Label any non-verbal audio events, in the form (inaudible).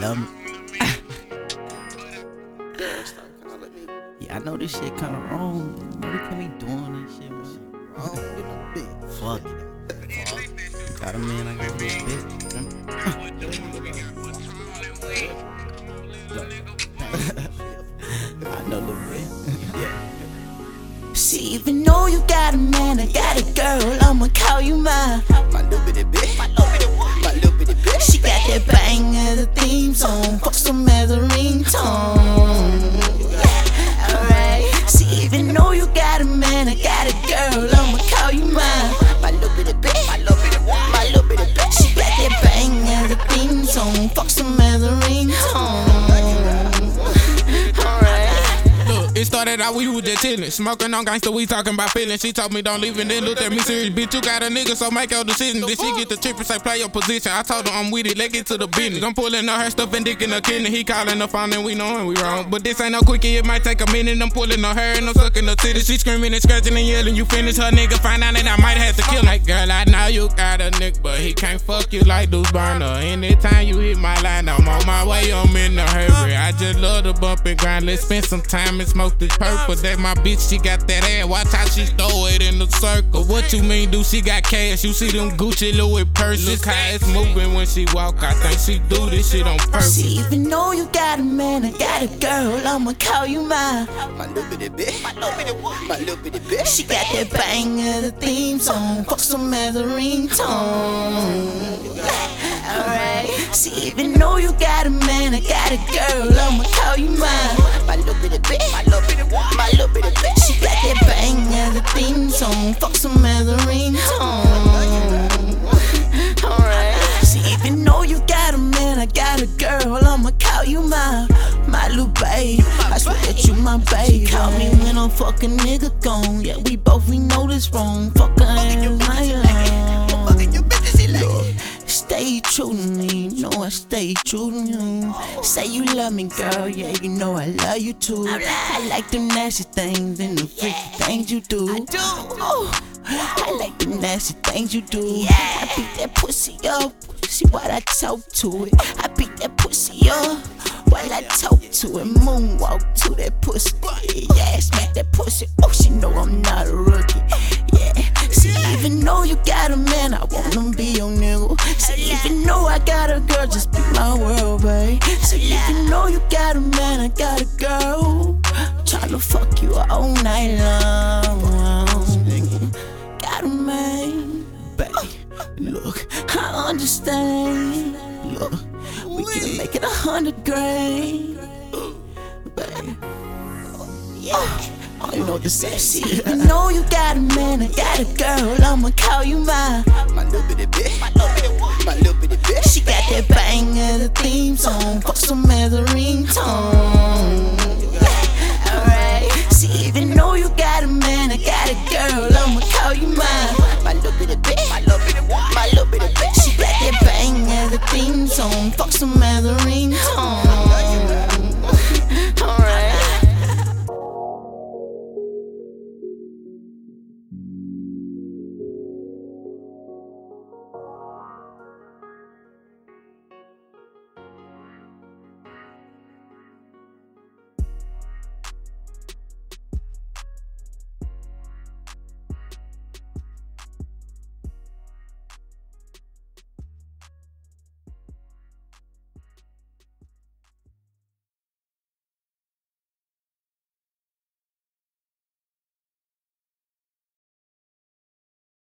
love me. (laughs) yeah, I know this shit kinda wrong. But we can't be doing this shit, man. Fuck it. Got a man, I got a little bit. (laughs) I know the bit. See, even though you got a man, I got a girl, I'ma call you mine. My little bitty bitch. Got a girl, I'ma call you mine. My little bitty bitch. My little bitty one. My little bitty bitch. She got that bang as a theme song, fuck some started out we was just chillin', smoking on gangster, we talking about feelings. She told me don't leave and then looked at me serious, bitch. You got a nigga, so make your decision. Then she get the trip and say play your position. I told her I'm with it, let's get to the business. I'm pulling on her stuff and dick in her kidney. He calling the phone and we knowin' we wrong, but this ain't no quickie. It might take a minute. I'm pulling her and I'm sucking her titties. She screaming and scratching and yelling. You finish her nigga, find out that I might have to kill. Like girl, I know you got a nigga, but he can't fuck you like Deuce Burner. Anytime you hit my line, I'm on my way. I'm in a hurry. I just love to bump and grind. Let's spend some time and smoke this purple. That my bitch, she got that ass. Watch how she throw it in the circle. What you mean, do she got cash? You see them Gucci Louis purses. How it's moving when she walk. I think she do this shit on purpose. She even know you got a man, I got a girl, I'ma call you mine. My little bitty bitch. My little bitty one. My little bitty bitch. She got that bang of the theme song, fuck some as a ringtone. See, even though you got a man, I got a girl, I'ma call you mine. My little bitty bitch. My little bitty one. My little bitty bitch. She got that bang as a theme song, fuck some as a ringtone. Alright. See, even though you got a man, I got a girl, I'ma call you mine. My little babe, I swear that you my babe. She Call me when I'm fucking nigga gone. Yeah, we both we know this wrong. Fuck her and my stay true to you. Say you love me, girl, yeah, you know I love you too. I like them nasty things and the freaky things you do. I do. Oh, I like them nasty things you do. I beat that pussy up, see what I talk to it. I beat that pussy up. While I talk to it, moonwalk to that pussy. I got a girl, just be my world, babe. See, even know you got a man, I got a girl. Tryna fuck you all night long. Got a man, babe. Look, I understand. Look, we can make it a hundred grand, babe. Oh, yeah. Oh, you know you're sexy. I know you got a man, I got a girl, I'ma call you mine. My little bitty bitch, my little bitty bitch. She got that bang of the theme song, fuck some as a ringtone. Alright, See even know you got a man, I got a girl, I'ma call you mine. My little bitty bitch, my little bitty bitch, my little bitty bitch. She got that bang of the theme song, custom as a ringtone.